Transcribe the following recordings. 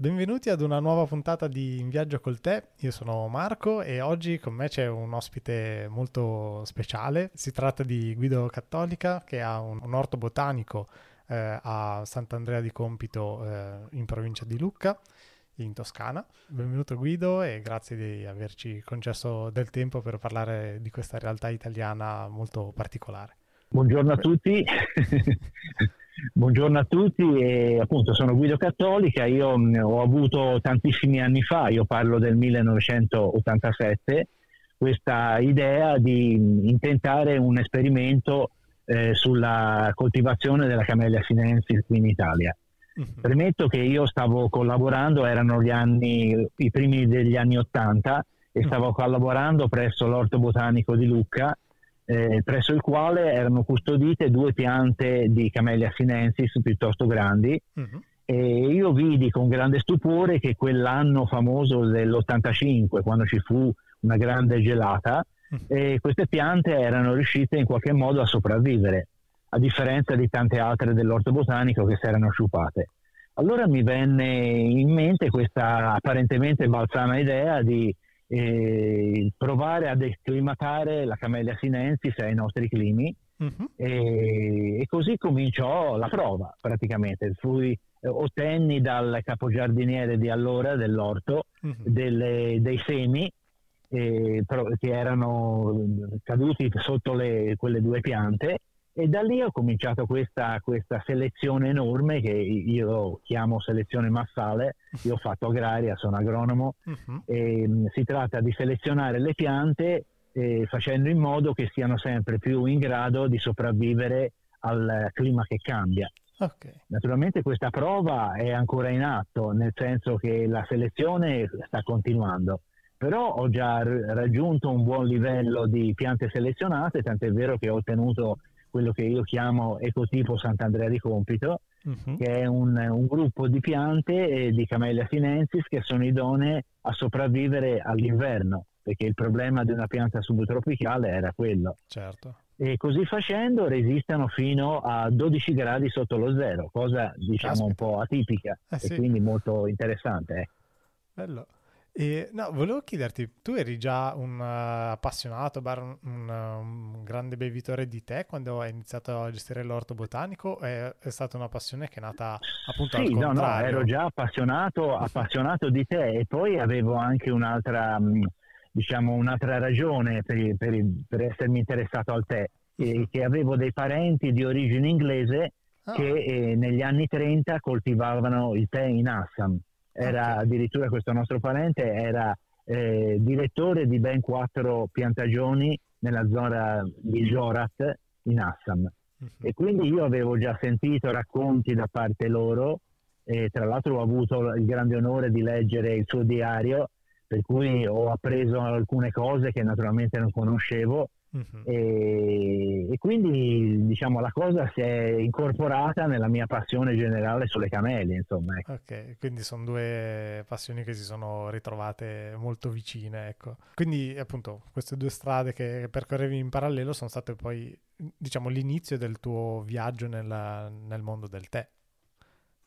Benvenuti ad una nuova puntata di In Viaggio col Tè. Io sono Marco e oggi con me c'è un ospite molto speciale. Si tratta di Guido Cattolica che ha un, un orto botanico eh, a Sant'Andrea di Compito eh, in provincia di Lucca in Toscana. Benvenuto Guido e grazie di averci concesso del tempo per parlare di questa realtà italiana molto particolare. Buongiorno a tutti. Buongiorno a tutti, e, appunto sono Guido Cattolica, io ho avuto tantissimi anni fa, io parlo del 1987, questa idea di intentare un esperimento eh, sulla coltivazione della Camellia sinensis qui in Italia. Uh-huh. Premetto che io stavo collaborando, erano gli anni, i primi degli anni 80 e stavo uh-huh. collaborando presso l'Orto Botanico di Lucca eh, presso il quale erano custodite due piante di Camellia sinensis piuttosto grandi. Uh-huh. E io vidi con grande stupore che quell'anno famoso dell'85, quando ci fu una grande gelata, uh-huh. queste piante erano riuscite in qualche modo a sopravvivere, a differenza di tante altre dell'orto botanico che si erano sciupate. Allora mi venne in mente questa apparentemente balzana idea di provare a declimatare la Camellia sinensis ai nostri climi uh-huh. e, e, così cominciò la prova praticamente. Fui, eh, ottenni dal capogiardiniere di allora dell'orto uh-huh. delle, dei semi eh, che erano caduti sotto le, quelle due piante e da lì ho cominciato questa, questa, selezione enorme che io chiamo selezione massale, io ho fatto agraria, sono agronomo, uh-huh. e, mh, si tratta di selezionare le piante eh, facendo in modo che siano sempre più in grado di sopravvivere al clima che cambia. Okay. Naturalmente questa prova è ancora in atto, nel senso che la selezione sta continuando, però ho già raggiunto un buon livello di piante selezionate, tant'è vero che ho ottenuto quello che io chiamo ecotipo Sant'Andrea di Compito, uh-huh. che è un, un, gruppo di piante eh, di Camellia sinensis che sono idonee a sopravvivere all'inverno, perché il problema di una pianta subtropicale era quello. Certo. E così facendo resistono fino a 12 gradi sotto lo zero, cosa diciamo Caspita. un po' atipica eh, e quindi molto interessante. Eh. Bello. E, no, volevo chiederti, tu eri già un uh, appassionato, un, un, un, grande bevitore di tè quando hai iniziato a gestire l'orto botanico? È, è stata una passione che è nata appunto sì, no, no, ero già appassionato, appassionato di tè e poi avevo anche un'altra, mm, diciamo, un'altra ragione per, per, per essermi interessato al tè, uh-huh. che avevo dei parenti di origine inglese oh. che eh, negli anni 30 coltivavano il tè in Assam era addirittura questo nostro parente era eh, direttore di ben quattro piantagioni nella zona di Jorat in Assam. Uh-huh. E quindi io avevo già sentito racconti da parte loro e tra l'altro ho avuto il grande onore di leggere il suo diario, per cui ho appreso alcune cose che naturalmente non conoscevo Uh-huh. E, e, quindi diciamo la cosa si è incorporata nella mia passione generale sulle camelie insomma ecco. ok quindi sono due passioni che si sono ritrovate molto vicine ecco quindi appunto queste due strade che percorrevi in parallelo sono state poi diciamo l'inizio del tuo viaggio nella, nel mondo del tè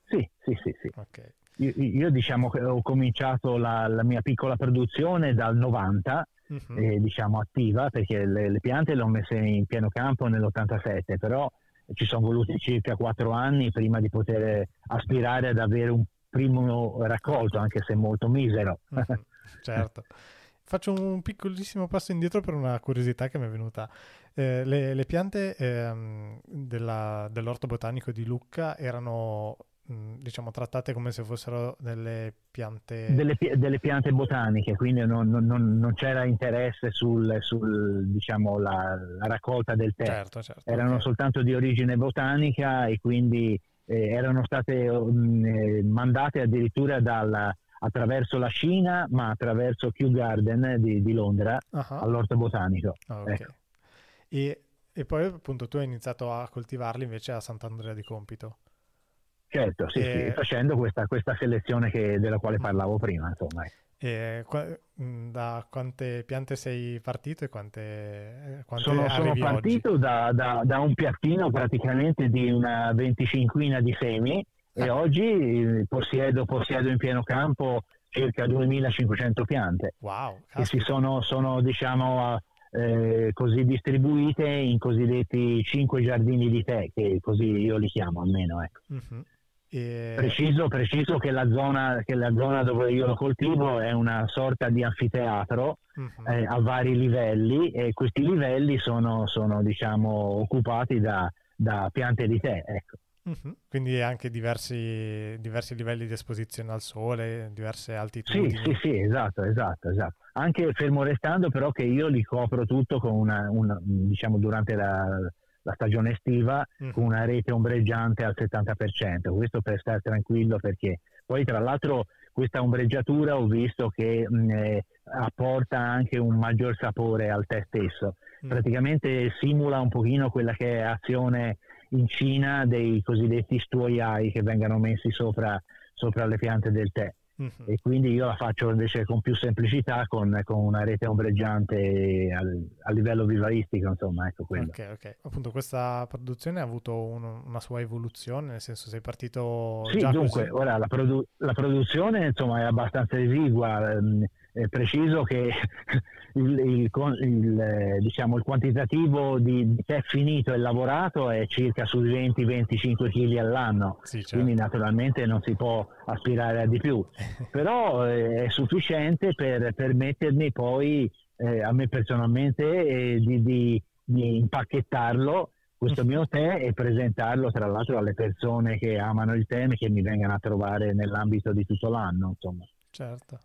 sì sì sì, sì. Okay. Io, io, diciamo che ho cominciato la, la mia piccola produzione dal 90 uh-huh. eh, diciamo attiva perché le, le, piante le ho messe in pieno campo nell'87 però ci sono voluti circa quattro anni prima di poter aspirare ad avere un primo raccolto anche se molto misero uh-huh. certo Faccio un piccolissimo passo indietro per una curiosità che mi è venuta. Eh, le, le, piante eh, della, dell'orto botanico di Lucca erano diciamo trattate come se fossero delle piante delle, delle piante botaniche quindi non, non, non c'era interesse sul, sul diciamo la, la, raccolta del tè certo, certo, erano okay. soltanto di origine botanica e quindi eh, erano state um, eh, mandate addirittura dalla, attraverso la Cina ma attraverso Kew Garden di, di Londra uh-huh. all'orto botanico okay. ecco. e, e poi appunto tu hai iniziato a coltivarli invece a Sant'Andrea di Compito Certo, sì, e... sì, facendo questa, questa selezione che, della quale parlavo prima. Insomma. E da quante piante sei partito e quante, quante sono, sono partito da, da, da, un piattino praticamente di una venticinquina di semi e oggi possiedo, possiedo in pieno campo circa 2500 piante wow, che si sono, sono diciamo, eh, così distribuite in cosiddetti 5 giardini di tè, che così io li chiamo almeno. Ecco. Uh-huh. E... Preciso, preciso che, la zona, che, la zona, dove io lo coltivo è una sorta di anfiteatro uh-huh. eh, a vari livelli e questi livelli sono, sono diciamo, occupati da, da piante di tè. Ecco. Uh-huh. Quindi anche diversi, diversi, livelli di esposizione al sole, diverse altitudini. Sì, sì, sì, esatto, esatto, esatto. Anche fermo restando però che io li copro tutto con una, una diciamo durante la, la stagione estiva uh-huh. con una rete ombreggiante al 70%. Questo per stare tranquillo perché poi tra l'altro questa ombreggiatura ho visto che mh, eh, apporta anche un maggior sapore al tè stesso. Uh-huh. Praticamente simula un pochino quella che è azione in Cina dei cosiddetti stuoiai che vengono messi sopra, sopra le piante del tè. Uh-huh. E quindi io la faccio invece con più semplicità, con, con una rete ombreggiante al, a livello vivaistico, insomma, ecco quello. Ok, ok. Appunto questa produzione ha avuto un, una sua evoluzione, nel senso sei partito Sì, dunque, così... ora la, produ- la, produzione, insomma, è abbastanza esigua. Ehm, è preciso che il, il, il, diciamo, il quantitativo di, tè finito e lavorato è circa sui 20-25 kg all'anno, sì, certo. quindi naturalmente non si può aspirare a di più, però eh, è sufficiente per permettermi poi eh, a me personalmente eh, di, di, di impacchettarlo questo mio tè e presentarlo tra l'altro alle persone che amano il tè e che mi vengano a trovare nell'ambito di tutto l'anno. Insomma. Certo.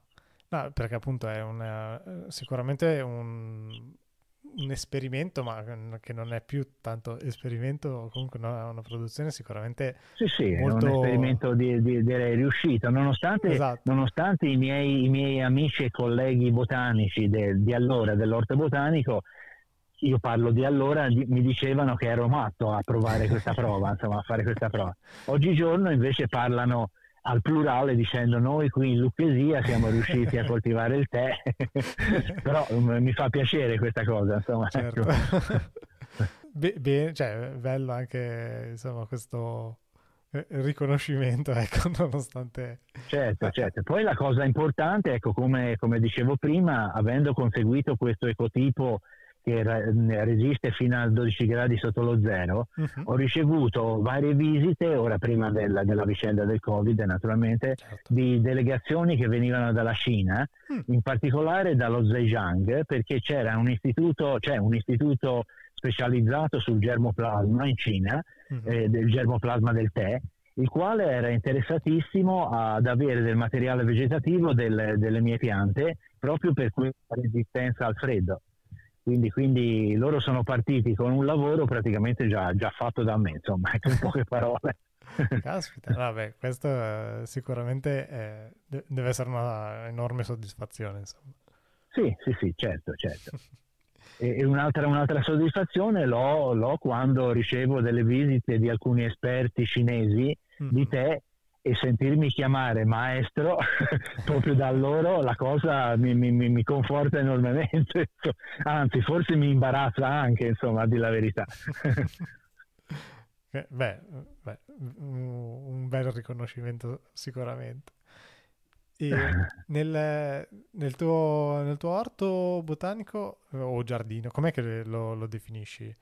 No, perché appunto è una, sicuramente un, un, esperimento, ma che non è più tanto esperimento, comunque no, una produzione sicuramente Sì, sì, molto... è un esperimento di, di, direi riuscito, nonostante, esatto. nonostante i, miei, i, miei, amici e colleghi botanici de, di allora, dell'orto botanico, io parlo di allora, di, mi dicevano che ero matto a provare questa prova, insomma, a fare questa prova. Oggigiorno invece parlano al plurale dicendo noi qui in Lucchesia siamo riusciti a coltivare il tè, però um, mi fa piacere questa cosa, insomma. Certo. Ecco. Bene, cioè, bello anche insomma, questo eh, riconoscimento, ecco, nonostante... Certo, certo. Poi la cosa importante, ecco, come, come dicevo prima, avendo conseguito questo ecotipo che resiste fino a 12 gradi sotto lo zero, uh-huh. ho ricevuto varie visite, ora prima della, della vicenda del Covid naturalmente, certo. di delegazioni che venivano dalla Cina, uh-huh. in particolare dallo Zhejiang, perché c'era un istituto, c'è un istituto specializzato sul germoplasma in Cina, uh-huh. eh, del germoplasma del tè, il quale era interessatissimo ad avere del materiale vegetativo del, delle mie piante proprio per questa resistenza al freddo. Quindi, quindi, loro sono partiti con un lavoro praticamente già, già fatto da me, insomma, in poche parole. Caspita, vabbè, questo eh, sicuramente è, deve essere una enorme soddisfazione, insomma. Sì, sì, sì, certo, certo. E un'altra, un'altra soddisfazione l'ho, l'ho, quando ricevo delle visite di alcuni esperti cinesi mm-hmm. di te e sentirmi chiamare maestro proprio da loro la cosa mi, mi, mi, conforta enormemente anzi forse mi imbarazza anche insomma a dire la verità. Eh, beh, beh, un bel riconoscimento sicuramente. E nel, nel, tuo, nel tuo orto botanico o giardino com'è che lo, lo definisci?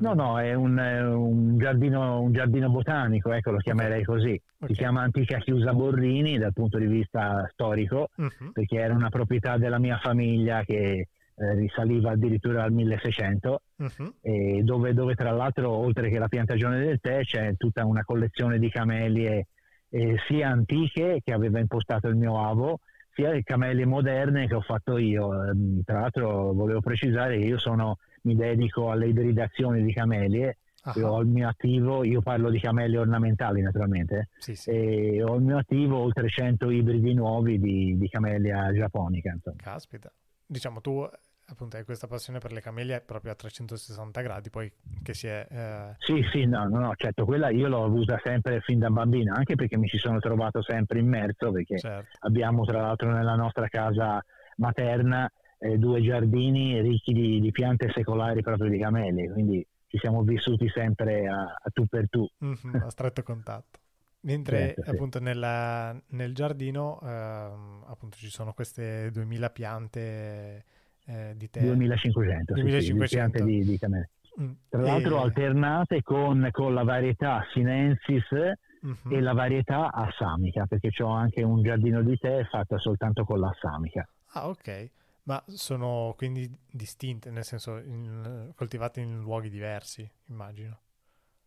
No, no, è un, un, giardino, un giardino, botanico, ecco, lo chiamerei così. Okay. Si chiama Antica Chiusa Borrini dal punto di vista storico, uh-huh. perché era una proprietà della mia famiglia che eh, risaliva addirittura al 1600, uh-huh. dove, dove, tra l'altro, oltre che la piantagione del tè, c'è tutta una collezione di camelie eh, sia antiche che aveva impostato il mio avo, sia le camelie moderne che ho fatto io. Ehm, tra l'altro volevo precisare che io sono mi dedico alle ibridazioni di camelie. Io ho il mio attivo, io parlo di camelie ornamentali naturalmente, sì, sì. e ho il mio attivo oltre 100 ibridi nuovi di, di camelia giapponica. Insomma. Caspita, diciamo tu appunto hai questa passione per le camelie proprio a 360 gradi, poi che si è... Eh... Sì, sì, no, no, no, certo, quella io l'ho avuta sempre fin da bambino, anche perché mi ci sono trovato sempre immerso, perché certo. abbiamo tra l'altro nella nostra casa materna eh, due giardini ricchi di, di, piante secolari proprio di camelie, quindi ci siamo vissuti sempre a, a tu per tu. Mm-hmm, a stretto contatto. Mentre certo, appunto sì. nel, nel, giardino ehm, appunto ci sono queste 2000 piante eh, di tè. 2500, 2500. Sì, piante di, di camere. Mm. Tra l'altro e... alternate con, con, la varietà sinensis uh-huh. e la varietà assamica, perché ho anche un giardino di tè fatto soltanto con l'assamica. Ah, ok. Ma sono quindi distinte, nel senso in, coltivate in luoghi diversi, immagino.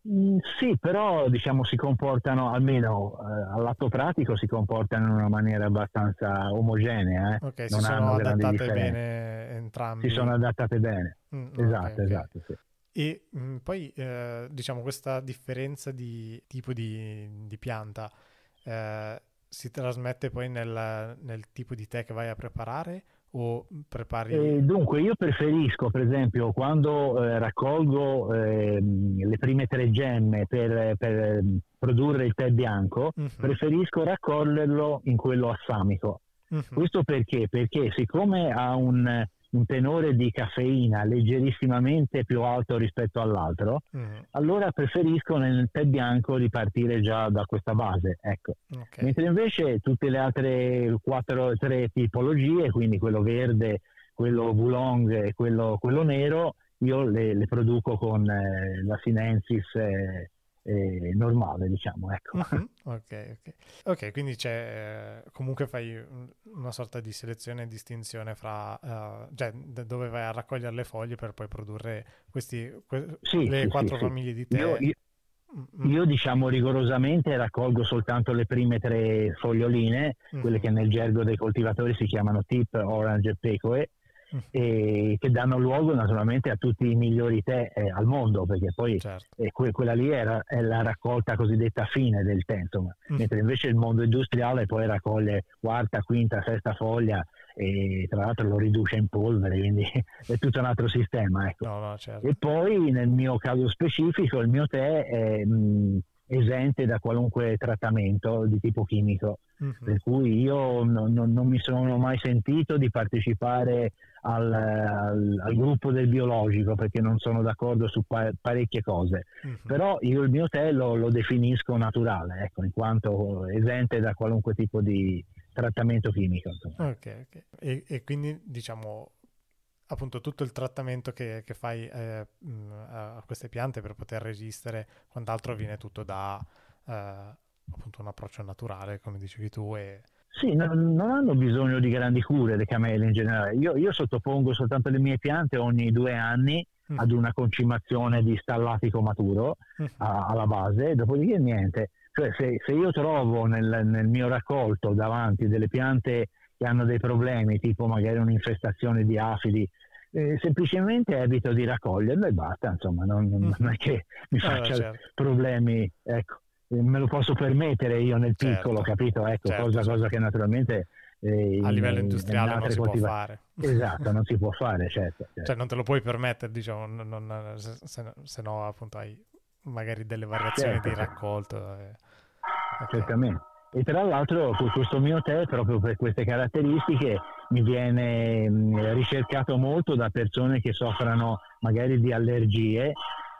Mm, sì, però diciamo si comportano, almeno eh, all'atto pratico, si comportano in una maniera abbastanza omogenea. Eh? Ok, non si sono adattate bene entrambi. Si sono adattate bene, mm, esatto, okay, esatto. Sì. E mh, mm, poi eh, diciamo questa differenza di tipo di, di pianta eh, si trasmette poi nel, nel, tipo di tè che vai a preparare o prepari? Eh, dunque io preferisco per esempio quando eh, raccolgo ehm, le prime tre gemme per, per produrre il tè bianco, uh-huh. preferisco raccoglierlo in quello assamico. Uh-huh. Questo perché? Perché siccome ha un un tenore di caffeina leggerissimamente più alto rispetto all'altro, mm. allora preferisco nel tè bianco ripartire già da questa base. Ecco. Okay. Mentre invece tutte le altre quattro, tre tipologie, quindi quello verde, quello Boulong e quello, quello nero, io le, le produco con eh, la Sinensis eh, eh, normale, diciamo. Ecco. Uh-huh. Ok, ok. Ok, quindi c'è eh, comunque fai una sorta di selezione e distinzione fra uh, cioè, dove vai a raccogliere le foglie per poi produrre questi, que- sì, le sì, quattro sì, famiglie di tè. Io, io, mm-hmm. io, diciamo rigorosamente raccolgo soltanto le prime tre foglioline, mm-hmm. quelle che nel gergo dei coltivatori si chiamano tip, orange e pecoe e che danno luogo naturalmente a tutti i migliori tè eh, al mondo, perché poi certo. eh, que- quella lì era, è la raccolta cosiddetta fine del tè, insomma. Mm. mentre invece il mondo industriale poi raccoglie quarta, quinta, sesta foglia e tra l'altro lo riduce in polvere, quindi è tutto un altro sistema. Ecco. No, no, certo. E poi nel mio caso specifico il mio tè è... Mh, esente da qualunque trattamento di tipo chimico, uh-huh. per cui io non, non, non, mi sono mai sentito di partecipare al, al, al, gruppo del biologico perché non sono d'accordo su pa- parecchie cose, uh-huh. però io il mio tè lo, lo definisco naturale, ecco, in quanto esente da qualunque tipo di trattamento chimico. Ok, ok. E, e quindi diciamo appunto tutto il trattamento che, che fai eh, a queste piante per poter resistere, quant'altro viene tutto da eh, appunto un approccio naturale, come dicevi tu. E... Sì, non, non, hanno bisogno di grandi cure le camele in generale. Io, io sottopongo soltanto le mie piante ogni due anni mm. ad una concimazione di stallatico maturo mm. a, alla base, dopodiché niente. Cioè, se, se io trovo nel, nel mio raccolto davanti delle piante che hanno dei problemi, tipo magari un'infestazione di afidi, eh, semplicemente evito di raccoglierlo e basta, insomma, non, non mm-hmm. è che mi faccia allora, certo. problemi, ecco, eh, me lo posso permettere io nel certo. piccolo, capito? Ecco, certo, cosa, cosa, che naturalmente eh, a livello industriale non si coltiva... può fare. Esatto, non si può fare, certo, certo. Cioè non te lo puoi permettere, diciamo, non, se, se, no appunto hai magari delle variazioni certo, di raccolto. Eh. Okay. Certamente. E tra l'altro questo mio tè, proprio per queste caratteristiche, mi viene ricercato molto da persone che soffrano magari di allergie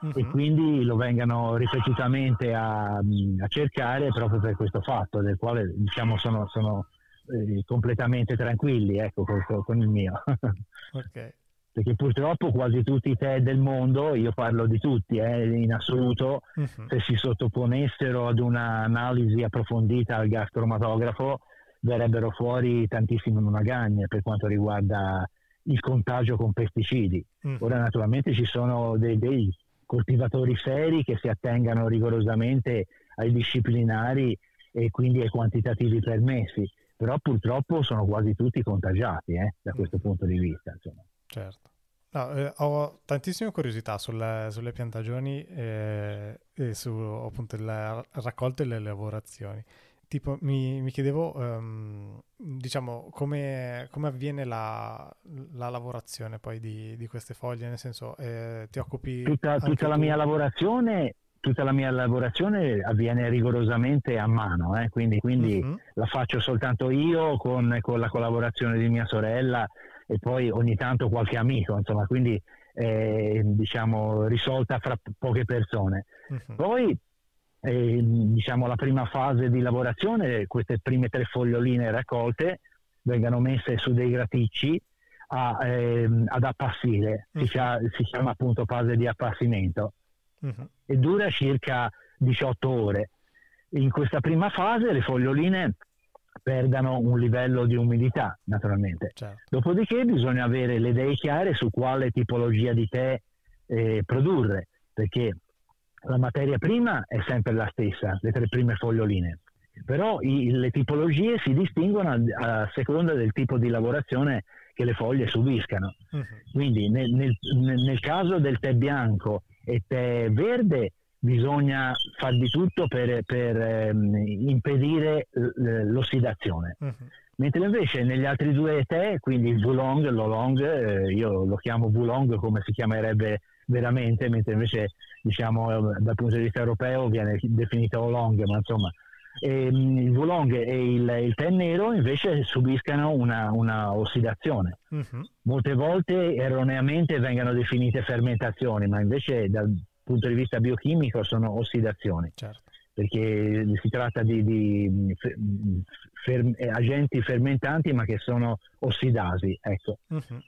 uh-huh. e mhm. quindi lo vengano ripetutamente a, a, cercare proprio per questo fatto, del quale diciamo sono, sono eh, completamente tranquilli ecco, con, con il mio. ok perché purtroppo quasi tutti i tè del mondo, io parlo di tutti eh, in assoluto, uh-huh. se si sottoponessero ad un'analisi approfondita al gas cromatografo verrebbero fuori tantissime magagne per quanto riguarda il contagio con pesticidi. Uh-huh. Ora naturalmente ci sono dei, dei coltivatori seri che si attengano rigorosamente ai disciplinari e quindi ai quantitativi permessi, però purtroppo sono quasi tutti contagiati eh, da questo punto di vista. Insomma. Certo. No, eh, ho tantissime curiosità sulle, sulle piantagioni eh, e su appunto la raccolta e le lavorazioni. Tipo, mi, mi chiedevo, um, diciamo, come, come avviene la, la, lavorazione poi di, di, queste foglie? Nel senso, eh, ti occupi... Tutta, tutta la mia lavorazione tutta la mia lavorazione avviene rigorosamente a mano, eh? quindi, quindi uh-huh. la faccio soltanto io con, con, la collaborazione di mia sorella e poi ogni tanto qualche amico, insomma, quindi eh, diciamo risolta fra poche persone. Uh-huh. Poi E, diciamo la prima fase di lavorazione, queste prime tre foglioline raccolte vengano messe su dei graticci a, ehm, ad appassire, uh-huh. si, chiama, si, chiama, appunto fase di appassimento uh-huh. e dura circa 18 ore. In questa prima fase le foglioline perdano un livello di umidità, naturalmente. Certo. Dopodiché bisogna avere le idee chiare su quale tipologia di tè eh, produrre, perché la materia prima è sempre la stessa, le tre prime foglioline, però i, le tipologie si distinguono a, a, seconda del tipo di lavorazione che le foglie subiscano. Uh-huh. Quindi nel, nel, nel, caso del tè bianco e tè verde bisogna far di tutto per, per ehm, impedire l'ossidazione. Uh-huh. Mentre invece negli altri due tè, quindi il Wulong, l'Olong, eh, io lo chiamo Wulong come si chiamerebbe veramente, mentre invece diciamo dal punto di vista europeo viene definito Olong, ma insomma e, ehm, il Wulong e il, il, tè nero invece subiscano una, una ossidazione. Uh-huh. Molte volte erroneamente vengono definite fermentazioni, ma invece dal punto di vista biochimico sono ossidazioni. Certo. Perché si tratta di, di fer, agenti fermentanti ma che sono ossidasi. Ecco. Uh-huh.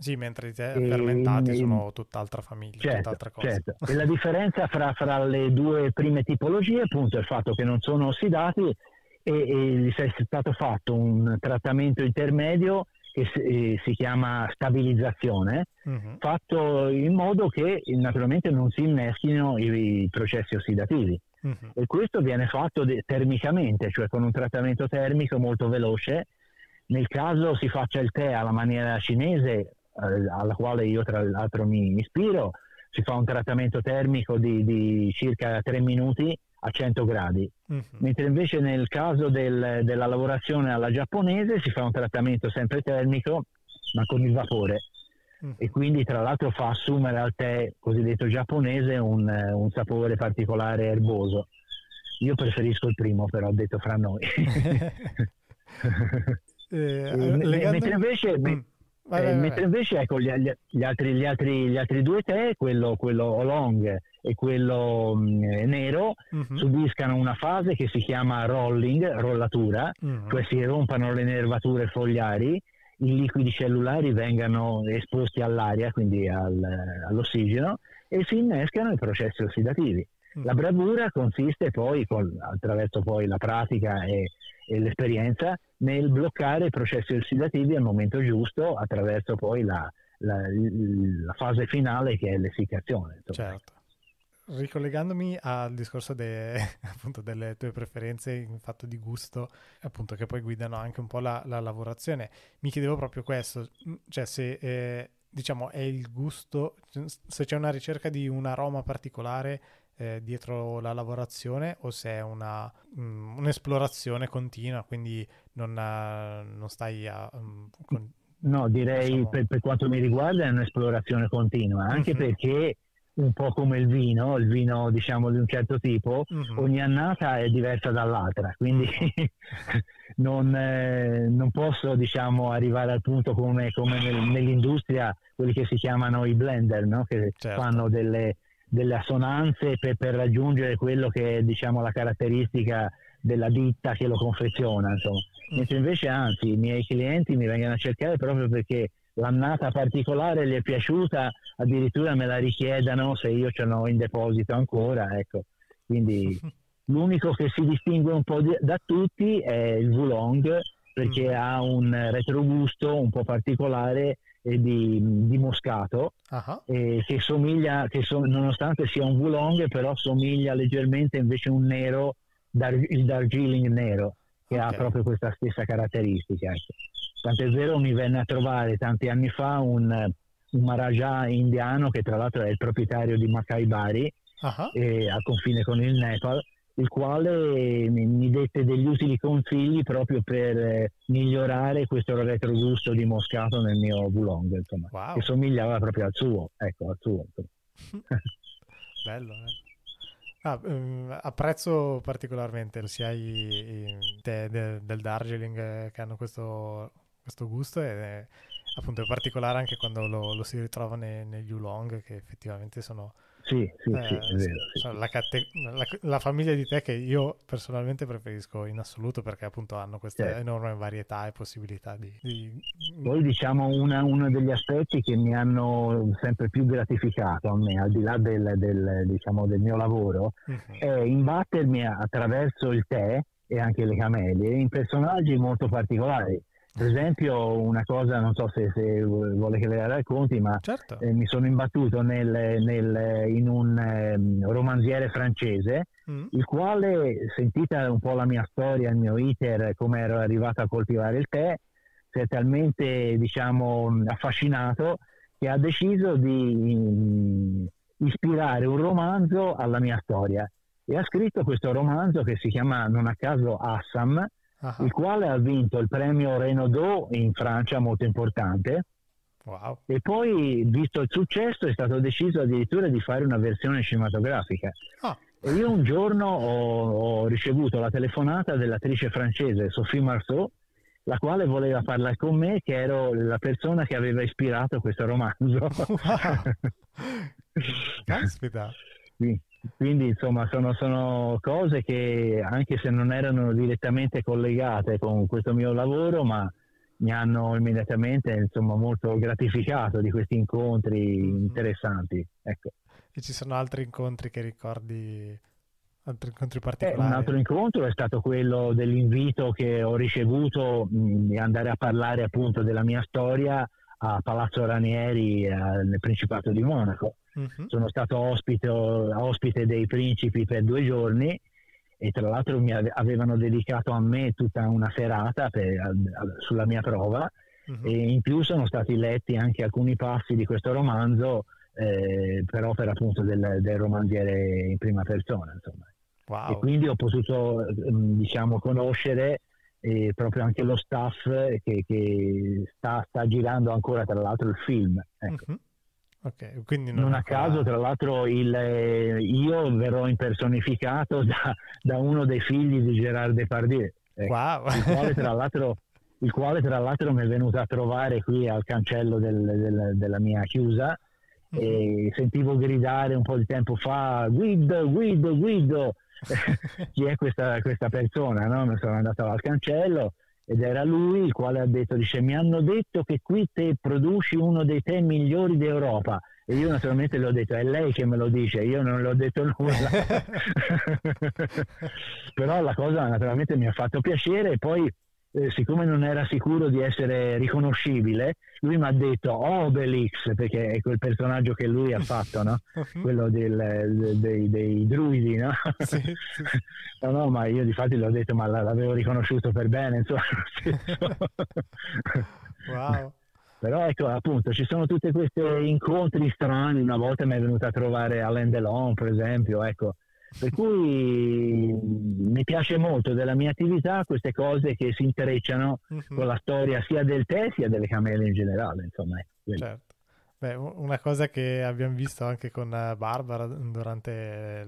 Sì, mentre i tè fermentati e, sono tutt'altra famiglia, certo, tutt'altra cosa. Certo. E la differenza fra, fra, le due prime tipologie appunto è il fatto che non sono ossidati e, e è stato fatto un trattamento intermedio che si, eh, si chiama stabilizzazione, uh-huh. fatto in modo che naturalmente non si inneschino i, i processi ossidativi. Uh-huh. E questo viene fatto de- termicamente, cioè con un trattamento termico molto veloce. Nel caso si faccia il tè alla maniera cinese, eh, alla quale io tra l'altro mi ispiro, si fa un trattamento termico di, di circa 3 minuti a 100 gradi, uh-huh. mentre invece nel caso del, della lavorazione alla giapponese si fa un trattamento sempre termico ma con il vapore uh-huh. e quindi tra l'altro fa assumere al tè cosiddetto giapponese un, un sapore particolare erboso. Io preferisco il primo però detto fra noi. eh, legando... Mentre invece... Mm Vai, vai, mentre invece ecco, gli, gli, altri, gli, altri, gli, altri, due tè, quello, quello oolong e quello mh, mm, nero, uh-huh. subiscano una fase che si chiama rolling, rollatura, uh-huh. cioè si rompano le nervature fogliari, i liquidi cellulari vengano esposti all'aria, quindi al, all'ossigeno, e si innescano i processi ossidativi. Uh-huh. La bravura consiste poi, con, attraverso poi la pratica e l'esperienza nel bloccare i processi ossidativi al momento giusto attraverso poi la, la, la fase finale che è l'essiccazione. Certo. Ricollegandomi al discorso de, appunto, delle tue preferenze in fatto di gusto, appunto che poi guidano anche un po' la, la lavorazione, mi chiedevo proprio questo, cioè se eh, diciamo è il gusto, se c'è una ricerca di un aroma particolare eh, dietro la lavorazione o se è una, um, un'esplorazione continua, quindi non, uh, non stai a... Um, con, no, direi diciamo... per, per, quanto mi riguarda è un'esplorazione continua, anche mm-hmm. perché un po' come il vino, il vino diciamo di un certo tipo, mm-hmm. ogni annata è diversa dall'altra, quindi mm-hmm. non, eh, non, posso diciamo arrivare al punto come, come nel, nell'industria quelli che si chiamano i blender, no? che certo. fanno delle, delle assonanze per, per, raggiungere quello che è diciamo, la caratteristica della ditta che lo confeziona. Insomma. Mm. Mentre invece anzi i miei clienti mi vengono a cercare proprio perché l'annata particolare gli è piaciuta, addirittura me la richiedano se io ce l'ho in deposito ancora. Ecco. Quindi l'unico che si distingue un po' di, da tutti è il Wulong perché mm. ha un retrogusto un po' particolare di, di, moscato uh-huh. eh, che somiglia, che so, nonostante sia un Wulong, però somiglia leggermente invece a un nero, dar, il Darjeeling nero, che okay. ha proprio questa stessa caratteristica. Ecco. Tant'è vero mi venne a trovare tanti anni fa un, un Maharaja indiano che tra l'altro è il proprietario di Makai Bari, uh-huh. eh, al confine con il Nepal, il quale mi, dette degli utili consigli proprio per eh, migliorare questo retrogusto di moscato nel mio Wulong, insomma, wow. che somigliava proprio al suo, ecco, al suo. bello, bello. Ah, um, apprezzo particolarmente sia i, i tè de, del Darjeeling eh, che hanno questo, questo gusto e appunto è particolare anche quando lo, lo si ritrova ne, negli Oolong che effettivamente sono Sì, sì, eh, sì, vero. Sì. La, cate- la, la, famiglia di te che io personalmente preferisco in assoluto perché appunto hanno questa certo. enorme varietà e possibilità di... di... Poi diciamo una, uno degli aspetti che mi hanno sempre più gratificato a me, al di là del, del, diciamo, del mio lavoro, uh-huh. è imbattermi attraverso il tè e anche le camelie in personaggi molto particolari per esempio, una cosa, non so se, se vuole che ve la racconti, ma certo. eh, mi sono imbattuto nel, nel, in un eh, romanziere francese, mm. il quale, sentita un po' la mia storia, il mio iter, come ero arrivato a coltivare il tè, si è talmente diciamo, affascinato che ha deciso di mh, ispirare un romanzo alla mia storia e ha scritto questo romanzo che si chiama non a caso Assam, uh-huh. il quale ha vinto il premio Renaudot in Francia, molto importante. Wow. E poi, visto il successo, è stato deciso addirittura di fare una versione cinematografica. Oh. E io un giorno ho, ho, ricevuto la telefonata dell'attrice francese Sophie Marceau, la quale voleva parlare con me, che ero la persona che aveva ispirato questo romanzo. Wow. Caspita. Sì. Quindi insomma sono, sono, cose che anche se non erano direttamente collegate con questo mio lavoro, ma mi hanno immediatamente insomma, molto gratificato di questi incontri mm-hmm. interessanti. Ecco. E ci sono altri incontri che ricordi? Altri incontri particolari? Eh, un altro incontro è stato quello dell'invito che ho ricevuto mh, di andare a parlare appunto della mia storia a Palazzo Ranieri eh, nel Principato di Monaco. Uh-huh. Sono stato ospite, ospite, dei principi per due giorni e tra l'altro mi avevano dedicato a me tutta una serata per, sulla mia prova uh-huh. e in più sono stati letti anche alcuni passi di questo romanzo eh, per opera appunto del, del, romanziere in prima persona. Wow. E quindi ho potuto diciamo, conoscere eh, proprio anche lo staff che, che sta, sta, girando ancora tra l'altro il film. Ecco. Uh-huh. Okay, non, non a caso, tra l'altro, il, eh, io verrò impersonificato da, da, uno dei figli di Gerard Depardieu, eh, wow. il, quale, tra l'altro, il quale tra l'altro mi è venuto a trovare qui al cancello del, del, della mia chiusa mm-hmm. e sentivo gridare un po' di tempo fa Guido, Guido, Guido, chi è questa, questa persona? No? Mi sono andato al cancello ed era lui il quale ha detto, dice, mi hanno detto che qui te produci uno dei tè migliori d'Europa. E io naturalmente le ho detto, è lei che me lo dice, io non le ho detto nulla. Però la cosa naturalmente mi ha fatto piacere e poi eh, siccome non era sicuro di essere riconoscibile, lui mi ha detto Obelix, perché è quel personaggio che lui ha fatto, no? Mhm. quello del, dei, dei, druidi. No? Sì, sì. no, no, ma io di fatti l'ho detto, ma l'avevo riconosciuto per bene. Insomma, wow. Però ecco, appunto, ci sono tutti questi incontri strani. Una volta mi è venuta a trovare Alain Delon, per esempio, ecco, per cui mi piace molto della mia attività queste cose che si intrecciano uh-huh. con la storia sia del tè sia delle camele in generale. Insomma, certo. Beh, una cosa che abbiamo visto anche con Barbara durante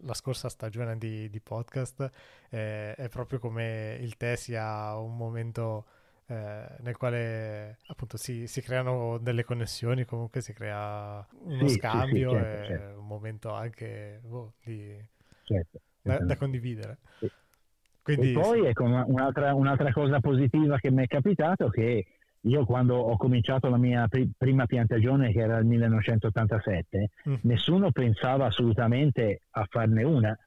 la scorsa stagione di, di podcast eh, è proprio come il tè sia un momento eh, nel quale appunto si, si, creano delle connessioni, comunque si crea uno sì, scambio sì, sì, certo, e certo. un momento anche oh, di, certo, da, da, condividere. Quindi, e poi ecco, un'altra, un'altra, cosa positiva che mi è capitato è che io quando ho cominciato la mia pri- prima piantagione, che era il 1987, mm. nessuno pensava assolutamente a farne una.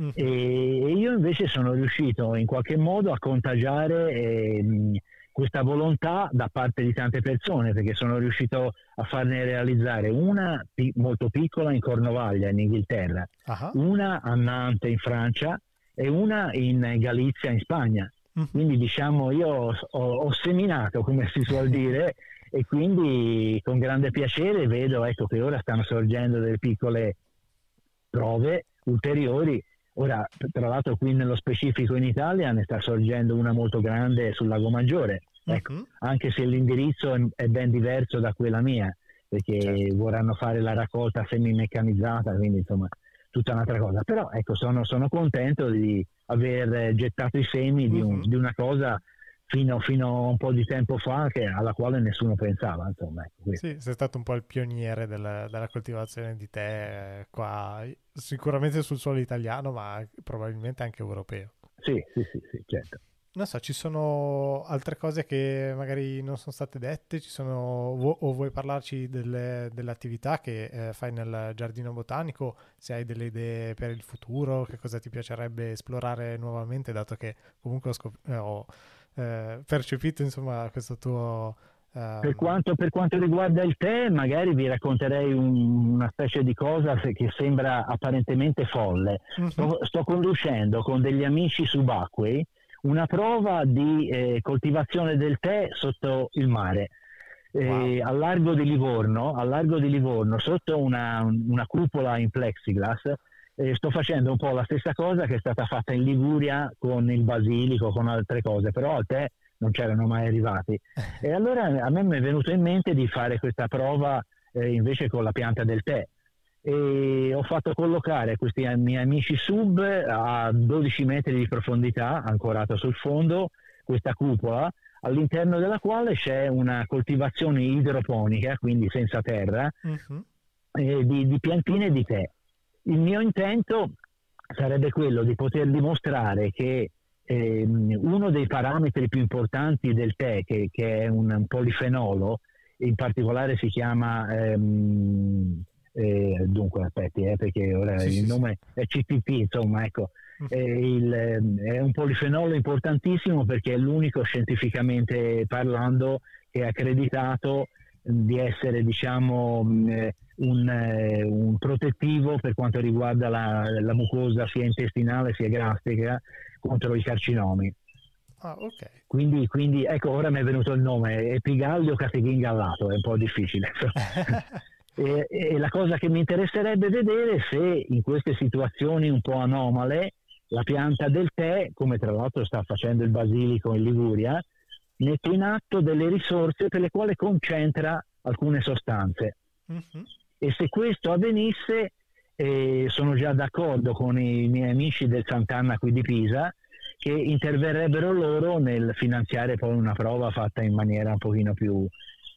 Mm. E io invece sono riuscito in qualche modo a contagiare eh, questa volontà da parte di tante persone perché sono riuscito a farne realizzare una pi- molto piccola in Cornovaglia in Inghilterra, uh-huh. una a Nantes in Francia e una in Galizia in Spagna. Uh-huh. Quindi diciamo io ho, ho, seminato come si suol dire e quindi con grande piacere vedo ecco, che ora stanno sorgendo delle piccole prove ulteriori Ora, tra l'altro qui nello specifico in Italia ne sta sorgendo una molto grande sul Lago Maggiore, ecco, uh-huh. anche se l'indirizzo è, ben diverso da quella mia, perché certo. vorranno fare la raccolta semi-meccanizzata, quindi insomma tutta un'altra cosa. Però ecco, sono, sono contento di aver gettato i semi uh-huh. di, un, mm-hmm. di, una cosa fino, fino, a un po' di tempo fa che, alla quale nessuno pensava. Insomma, ecco, sì, sei stato un po' il pioniere della, della coltivazione di tè eh, qua, sicuramente sul suolo italiano, ma probabilmente anche europeo. Sì, sì, sì, sì certo. Non so, ci sono altre cose che magari non sono state dette, sono, o vuoi parlarci delle, delle attività che eh, fai nel giardino botanico, se hai delle idee per il futuro, che cosa ti piacerebbe esplorare nuovamente, dato che comunque ho, scop- eh, ho eh, percepito insomma questo tuo... Um... Per, quanto, per, quanto, riguarda il tè, magari vi racconterei un, una specie di cosa che sembra apparentemente folle. Uh-huh. Sto, sto, conducendo con degli amici subacquei una prova di eh, coltivazione del tè sotto il mare. Eh, wow. al, largo di Livorno, al largo di Livorno, sotto una, una cupola in plexiglass, eh, sto facendo un po' la stessa cosa che è stata fatta in Liguria con il basilico, con altre cose, però al tè non c'erano mai arrivati. E allora a me mi è venuto in mente di fare questa prova eh, invece con la pianta del tè e ho fatto collocare questi miei amici sub a 12 metri di profondità, ancorata sul fondo, questa cupola, all'interno della quale c'è una coltivazione idroponica, quindi senza terra, uh-huh. eh, di, di piantine di tè. Il mio intento sarebbe quello di poter dimostrare che eh, uno dei parametri più importanti del tè, che, che è un, un, polifenolo, in particolare si chiama ehm, eh, dunque, aspetti, eh, perché ora sì, il sì, nome sì. è CTP, insomma, ecco. Mm. Il, è un polifenolo importantissimo perché è l'unico scientificamente parlando che è accreditato di essere diciamo un, un, protettivo per quanto riguarda la, la, mucosa sia intestinale sia gastrica contro i carcinomi. Ah, okay. quindi, quindi, ecco ora mi è venuto il nome Epigallio categhingallato, è un po' difficile. E, e la cosa che mi interesserebbe vedere è se in queste situazioni un po' anomale la pianta del tè, come tra l'altro sta facendo il basilico in Liguria, mette in atto delle risorse per le quali concentra alcune sostanze. Uh-huh. E se questo avvenisse, eh, sono già d'accordo con i miei amici del Sant'Anna qui di Pisa, che interverrebbero loro nel finanziare poi una prova fatta in maniera un pochino più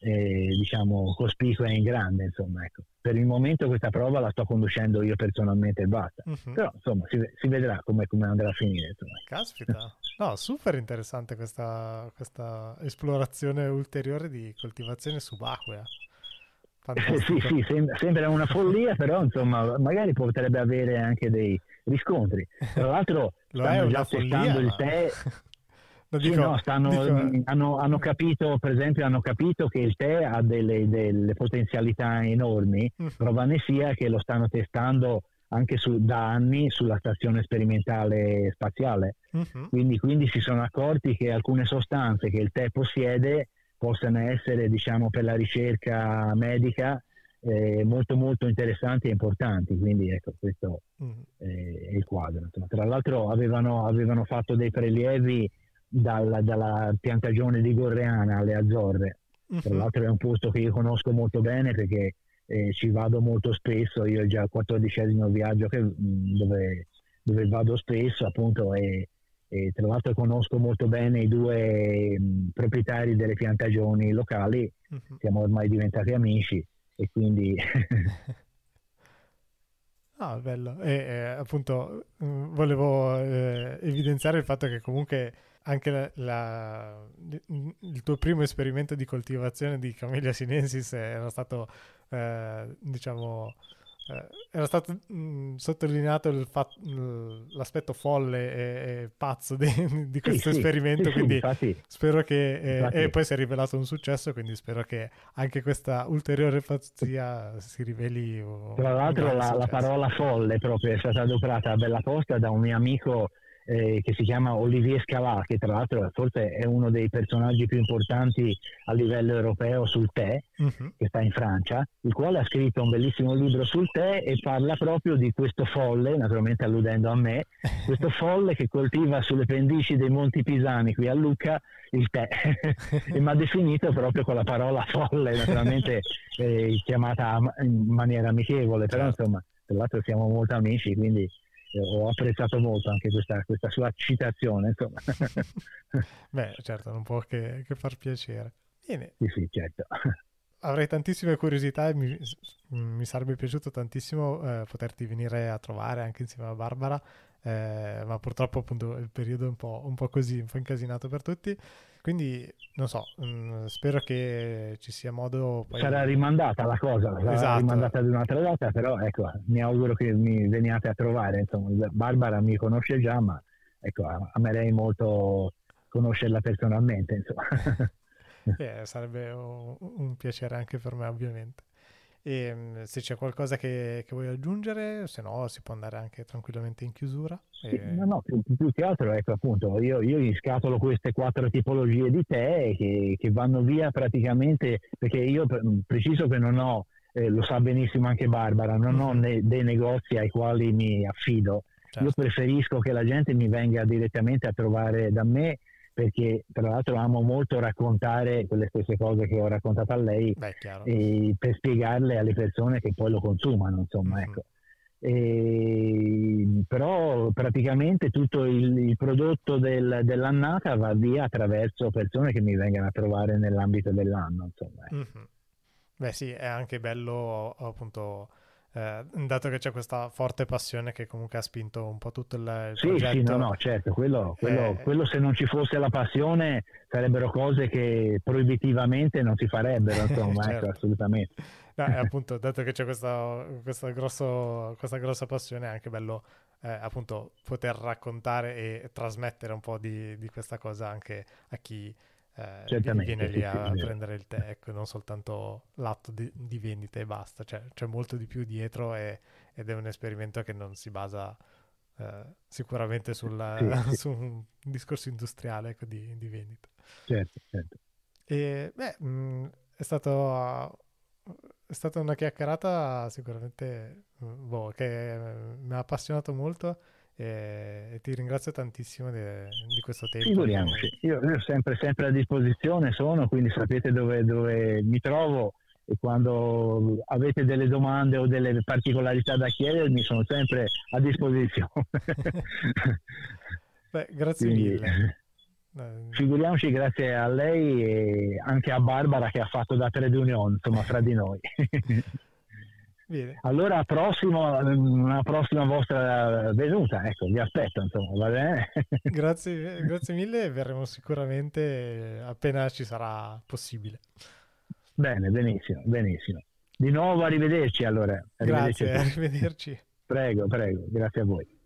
eh, diciamo cospicua e in grande insomma ecco. per il momento questa prova la sto conducendo io personalmente e basta uh-huh. però insomma si, si vedrà come, come, andrà a finire insomma. caspita no super interessante questa, questa esplorazione ulteriore di coltivazione subacquea sì, sì, sembra, sembra una follia, però insomma, magari potrebbe avere anche dei riscontri. Tra l'altro, stanno già follia, testando ma... il tè Dico, sì, no, stanno, dico... hanno, hanno, capito, per esempio, hanno capito che il tè ha delle, delle potenzialità enormi. Uh-huh. Prova ne sia che lo stanno testando anche su, da anni sulla stazione sperimentale spaziale. Uh-huh. Quindi, quindi, si sono accorti che alcune sostanze che il tè possiede possano essere, diciamo, per la ricerca medica eh, molto molto interessanti e importanti. Quindi ecco, questo uh-huh. è il quadro. Tra l'altro avevano, avevano fatto dei prelievi dalla, dalla piantagione di Gorreana alle Azzorre. Uh-huh. Tra l'altro è un posto che io conosco molto bene perché eh, ci vado molto spesso, io ho già il quattordicesimo viaggio che, mm, dove, dove, vado spesso appunto e, e, tra l'altro conosco molto bene i due mh, mm, proprietari delle piantagioni locali, uh-huh. siamo ormai diventati amici e quindi... Ah, bello. E eh, appunto mm, volevo eh, evidenziare il fatto che comunque anche la, la, il tuo primo esperimento di coltivazione di Camellia sinensis era stato, eh, diciamo, era stato mh, mm, sottolineato fat- l'aspetto folle e, e pazzo di, di questo sì, esperimento, sì, quindi sì, spero che... Eh, e poi si è rivelato un successo, quindi spero che anche questa ulteriore pazzia si riveli... Tra l'altro la, la, parola folle proprio è stata adoperata a Bella Posta da un mio amico eh, che si chiama Olivier Scalà, che tra l'altro forse è uno dei personaggi più importanti a livello europeo sul tè, uh-huh. che sta in Francia, il quale ha scritto un bellissimo libro sul tè e parla proprio di questo folle, naturalmente alludendo a me, questo folle che coltiva sulle pendici dei Monti Pisani qui a Lucca il tè e mi ha definito proprio con la parola folle, naturalmente eh, chiamata in maniera amichevole, però certo. insomma, tra l'altro siamo molto amici, quindi ho apprezzato molto anche questa, questa sua citazione. Insomma. Beh, certo, non può che, che far piacere. Bene. Sì, sì, certo. Avrei tantissime curiosità e mi, mi sarebbe piaciuto tantissimo eh, poterti venire a trovare anche insieme a Barbara, eh, ma purtroppo appunto il periodo è un po', un po', così, un po' incasinato per tutti. Quindi non so, mh, mm, spero che ci sia modo. Poi... Sarà rimandata la cosa, sarà esatto. rimandata ad un'altra data, però ecco, mi auguro che mi veniate a trovare. Insomma, Barbara mi conosce già, ma ecco, amerei molto conoscerla personalmente. Insomma. eh, sarebbe un, un, piacere anche per me, ovviamente. E ehm, se c'è qualcosa che, che, vuoi aggiungere, se no si può andare anche tranquillamente in chiusura. E... no, no, più, più, che altro, ecco appunto, io, io scatolo queste quattro tipologie di tè che, che vanno via praticamente, perché io preciso che non ho, eh, lo sa benissimo anche Barbara, non mm-hmm. ho ne, dei negozi ai quali mi affido. Certo. Io preferisco che la gente mi venga direttamente a trovare da me perché tra l'altro amo molto raccontare quelle stesse cose che ho raccontato a lei Beh, per spiegarle alle persone che poi lo consumano, insomma, mm-hmm. ecco. E, però praticamente tutto il, il prodotto del, dell'annata va via attraverso persone che mi vengono a trovare nell'ambito dell'anno, insomma. Ecco. Mm-hmm. Beh sì, è anche bello appunto eh, dato che c'è questa forte passione che comunque ha spinto un po' tutto il, il sì, progetto. Sì, no, no, certo, quello, quello, eh... quello, se non ci fosse la passione sarebbero cose che proibitivamente non si farebbero, insomma, ecco, certo. ecco, assolutamente. No, e appunto, dato che c'è questa, questa, grosso, questa grossa passione, è anche bello eh, appunto poter raccontare e trasmettere un po' di, di questa cosa anche a chi eh, viene lì a sì, prendere il tè, ecco, non soltanto l'atto di, di, vendita e basta, cioè, c'è molto di più dietro e, ed è un esperimento che non si basa eh, sicuramente sulla, sì, su un discorso industriale ecco, di, di, vendita. Certo, certo. E beh, mh, è stato... È stata una chiacchierata sicuramente boh, che mi ha appassionato molto e, ti ringrazio tantissimo di, di questo tempo. Figuriamoci, io, io sempre, sempre, a disposizione sono, quindi sapete dove, dove mi trovo e quando avete delle domande o delle particolarità da chiedermi sono sempre a disposizione. Beh, grazie Quindi, mille. Figuriamoci grazie a lei e anche a Barbara che ha fatto da trade union, insomma, fra di noi. Bene. Allora, prossimo, una prossima vostra venuta, ecco, vi aspetto, insomma, va bene? grazie, grazie mille, verremo sicuramente appena ci sarà possibile. Bene, benissimo, benissimo. Di nuovo arrivederci allora. Arrivederci grazie, arrivederci. Prego, prego, grazie a voi.